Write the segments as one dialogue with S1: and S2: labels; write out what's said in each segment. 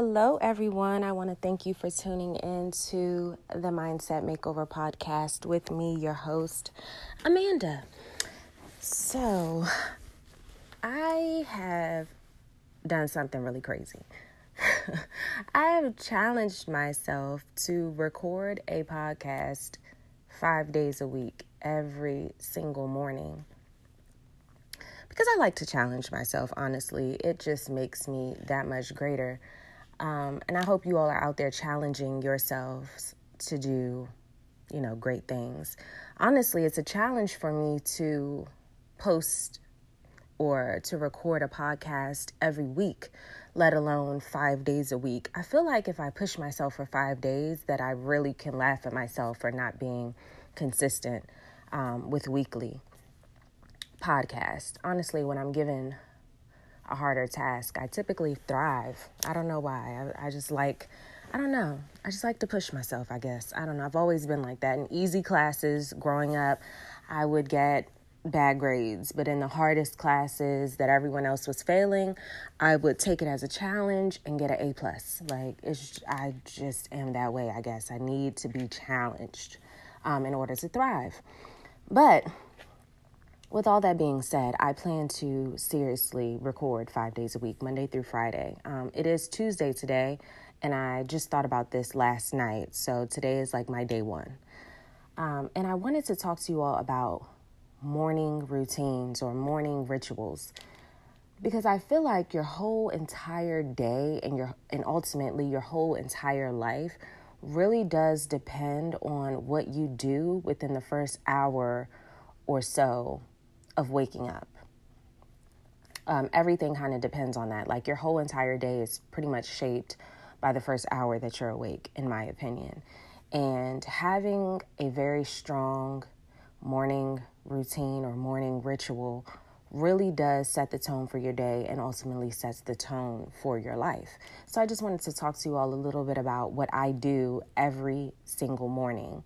S1: Hello, everyone. I want to thank you for tuning in to the Mindset Makeover podcast with me, your host, Amanda. So, I have done something really crazy. I have challenged myself to record a podcast five days a week, every single morning. Because I like to challenge myself, honestly. It just makes me that much greater. Um, and I hope you all are out there challenging yourselves to do, you know, great things. Honestly, it's a challenge for me to post or to record a podcast every week, let alone five days a week. I feel like if I push myself for five days, that I really can laugh at myself for not being consistent um, with weekly podcast. Honestly, when I'm given a harder task, I typically thrive. I don't know why. I, I just like, I don't know. I just like to push myself, I guess. I don't know. I've always been like that. In easy classes growing up, I would get bad grades, but in the hardest classes that everyone else was failing, I would take it as a challenge and get an A plus. Like it's, I just am that way. I guess I need to be challenged um, in order to thrive. But with all that being said, I plan to seriously record five days a week, Monday through Friday. Um, it is Tuesday today, and I just thought about this last night. So today is like my day one. Um, and I wanted to talk to you all about morning routines or morning rituals because I feel like your whole entire day and your and ultimately your whole entire life really does depend on what you do within the first hour or so of waking up. Um, everything kind of depends on that. Like your whole entire day is pretty much shaped by the first hour that you're awake, in my opinion. And having a very strong morning routine or morning ritual really does set the tone for your day and ultimately sets the tone for your life. So I just wanted to talk to you all a little bit about what I do every single morning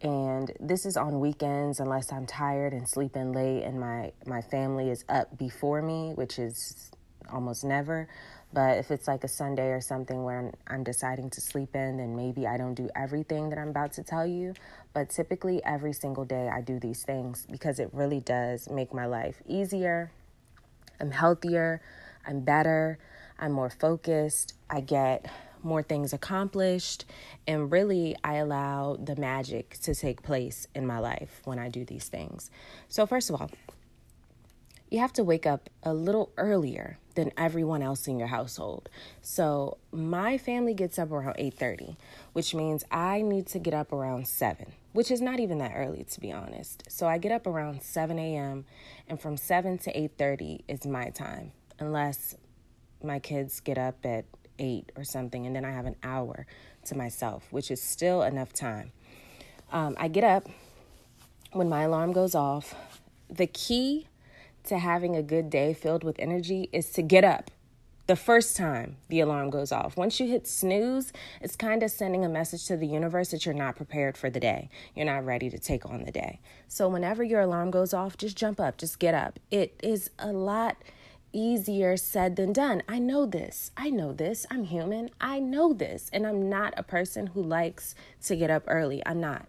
S1: and this is on weekends unless I'm tired and sleeping late and my my family is up before me, which is almost never. But if it's like a Sunday or something where I'm, I'm deciding to sleep in, then maybe I don't do everything that I'm about to tell you. But typically, every single day, I do these things because it really does make my life easier. I'm healthier, I'm better, I'm more focused, I get more things accomplished, and really I allow the magic to take place in my life when I do these things. So, first of all, you have to wake up a little earlier than everyone else in your household. So, my family gets up around 8:30, which means I need to get up around 7, which is not even that early to be honest. So, I get up around 7 a.m. and from 7 to 8:30 is my time, unless my kids get up at eight or something, and then I have an hour to myself, which is still enough time. Um, I get up when my alarm goes off. The key to having a good day filled with energy is to get up the first time the alarm goes off. Once you hit snooze, it's kind of sending a message to the universe that you're not prepared for the day. You're not ready to take on the day. So, whenever your alarm goes off, just jump up, just get up. It is a lot easier said than done. I know this. I know this. I'm human. I know this. And I'm not a person who likes to get up early. I'm not.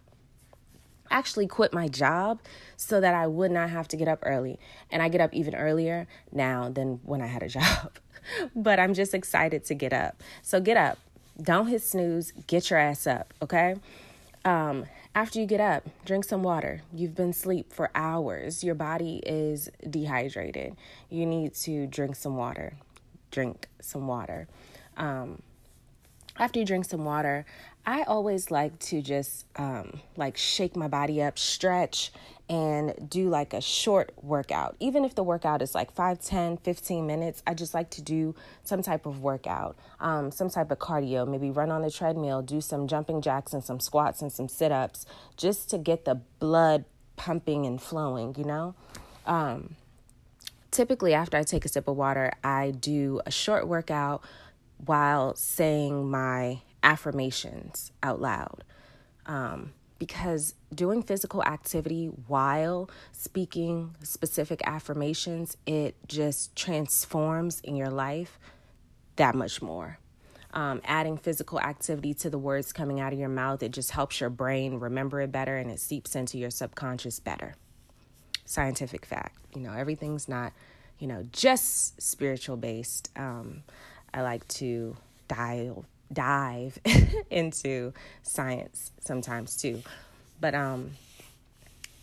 S1: Actually quit my job so that I would not have to get up early. And I get up even earlier now than when I had a job. but I'm just excited to get up. So get up. Don't hit snooze. Get your ass up, okay? Um, after you get up, drink some water. You've been asleep for hours. Your body is dehydrated. You need to drink some water. Drink some water. Um, after you drink some water, I always like to just um, like shake my body up, stretch, and do like a short workout. Even if the workout is like 5, 10, 15 minutes, I just like to do some type of workout, um, some type of cardio, maybe run on the treadmill, do some jumping jacks and some squats and some sit ups just to get the blood pumping and flowing, you know? Um, typically, after I take a sip of water, I do a short workout while saying my affirmations out loud. Um, because doing physical activity while speaking specific affirmations, it just transforms in your life that much more. Um, adding physical activity to the words coming out of your mouth, it just helps your brain remember it better and it seeps into your subconscious better. Scientific fact. You know, everything's not, you know, just spiritual based. Um, I like to dive dive into science sometimes too. But um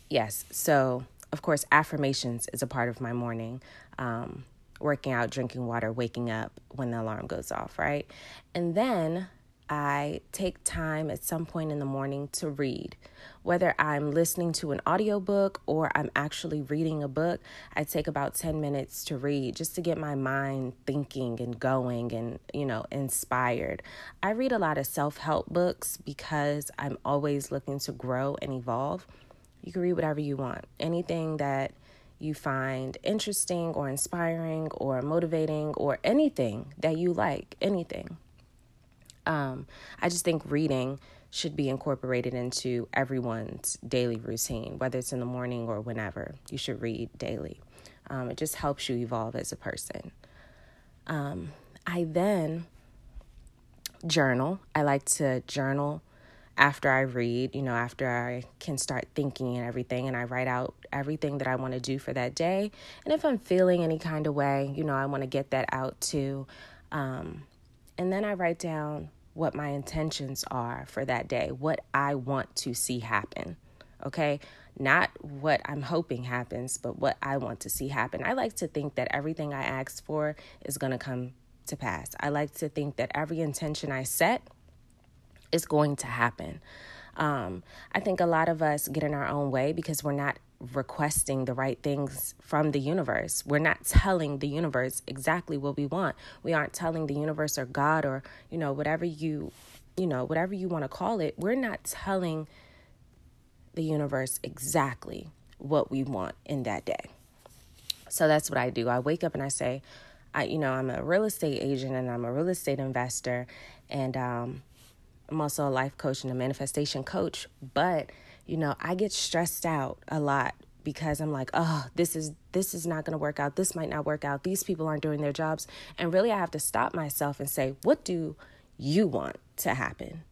S1: yes, so of course affirmations is a part of my morning. Um working out, drinking water, waking up when the alarm goes off, right? And then I take time at some point in the morning to read. Whether I'm listening to an audiobook or I'm actually reading a book, I take about 10 minutes to read just to get my mind thinking and going and, you know, inspired. I read a lot of self help books because I'm always looking to grow and evolve. You can read whatever you want, anything that you find interesting or inspiring or motivating or anything that you like, anything. Um, I just think reading should be incorporated into everyone's daily routine, whether it's in the morning or whenever. You should read daily. Um, it just helps you evolve as a person. Um, I then journal. I like to journal after I read, you know, after I can start thinking and everything, and I write out everything that I want to do for that day. And if I'm feeling any kind of way, you know, I want to get that out too. Um, and then I write down what my intentions are for that day, what I want to see happen. Okay? Not what I'm hoping happens, but what I want to see happen. I like to think that everything I ask for is going to come to pass. I like to think that every intention I set is going to happen. Um, I think a lot of us get in our own way because we're not requesting the right things from the universe. We're not telling the universe exactly what we want. We aren't telling the universe or God or, you know, whatever you, you know, whatever you want to call it. We're not telling the universe exactly what we want in that day. So that's what I do. I wake up and I say, I, you know, I'm a real estate agent and I'm a real estate investor and um, I'm also a life coach and a manifestation coach, but you know, I get stressed out a lot because I'm like, oh, this is this is not going to work out. This might not work out. These people aren't doing their jobs. And really I have to stop myself and say, what do you want to happen?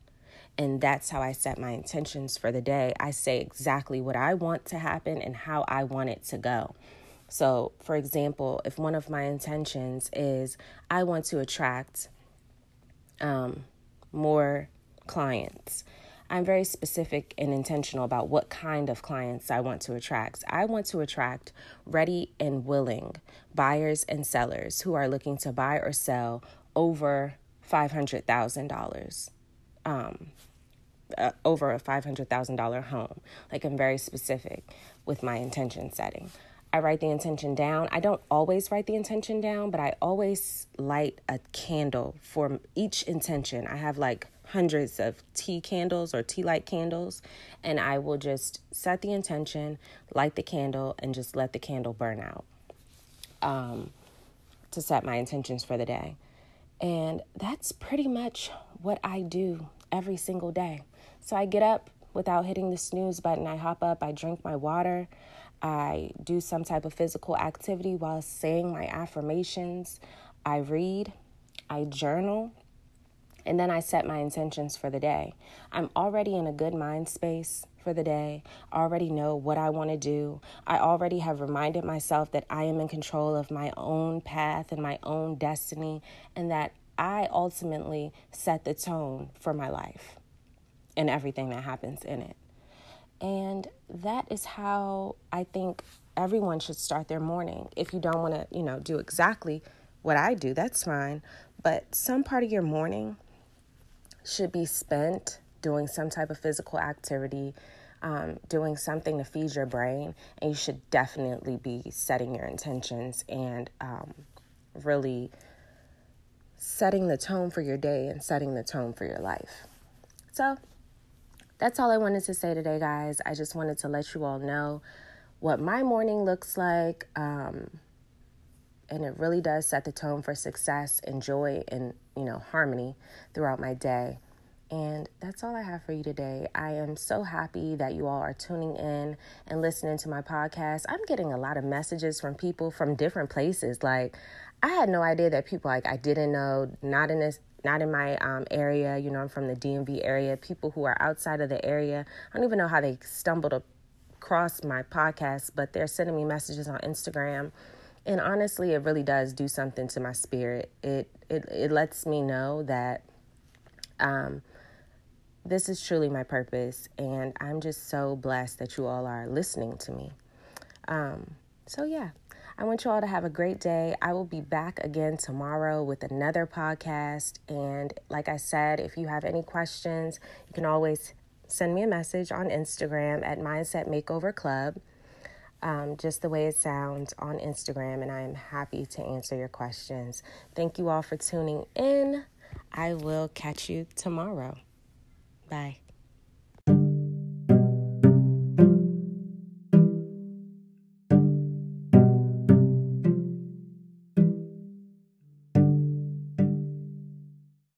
S1: And that's how I set my intentions for the day. I say exactly what I want to happen and how I want it to go. So, for example, if one of my intentions is I want to attract um, more clients, I'm very specific and intentional about what kind of clients I want to attract. I want to attract ready and willing buyers and sellers who are looking to buy or sell over $500,000. Um, uh, over a $500,000 home. Like I'm very specific with my intention setting. I write the intention down. I don't always write the intention down, but I always light a candle for each intention. I have like hundreds of tea candles or tea light candles, and I will just set the intention, light the candle, and just let the candle burn out um, to set my intentions for the day. And that's pretty much what I do every single day. So I get up without hitting the snooze button. I hop up, I drink my water, I do some type of physical activity while saying my affirmations. I read, I journal, and then I set my intentions for the day. I'm already in a good mind space for the day. I already know what I want to do. I already have reminded myself that I am in control of my own path and my own destiny, and that I ultimately set the tone for my life and everything that happens in it. And that is how I think everyone should start their morning. If you don't want to, you know, do exactly what I do, that's fine. But some part of your morning should be spent doing some type of physical activity, um, doing something to feed your brain, and you should definitely be setting your intentions and um, really setting the tone for your day and setting the tone for your life. So, that's all I wanted to say today, guys. I just wanted to let you all know what my morning looks like. Um, and it really does set the tone for success and joy and you know harmony throughout my day and that's all I have for you today. I am so happy that you all are tuning in and listening to my podcast. I'm getting a lot of messages from people from different places. Like, I had no idea that people like I didn't know, not in this not in my um, area. You know, I'm from the DMV area. People who are outside of the area, I don't even know how they stumbled across my podcast, but they're sending me messages on Instagram. And honestly, it really does do something to my spirit. It it it lets me know that um, this is truly my purpose, and I'm just so blessed that you all are listening to me. Um, so yeah. I want you all to have a great day. I will be back again tomorrow with another podcast. And like I said, if you have any questions, you can always send me a message on Instagram at Mindset Makeover Club, um, just the way it sounds on Instagram. And I am happy to answer your questions. Thank you all for tuning in. I will catch you tomorrow. Bye.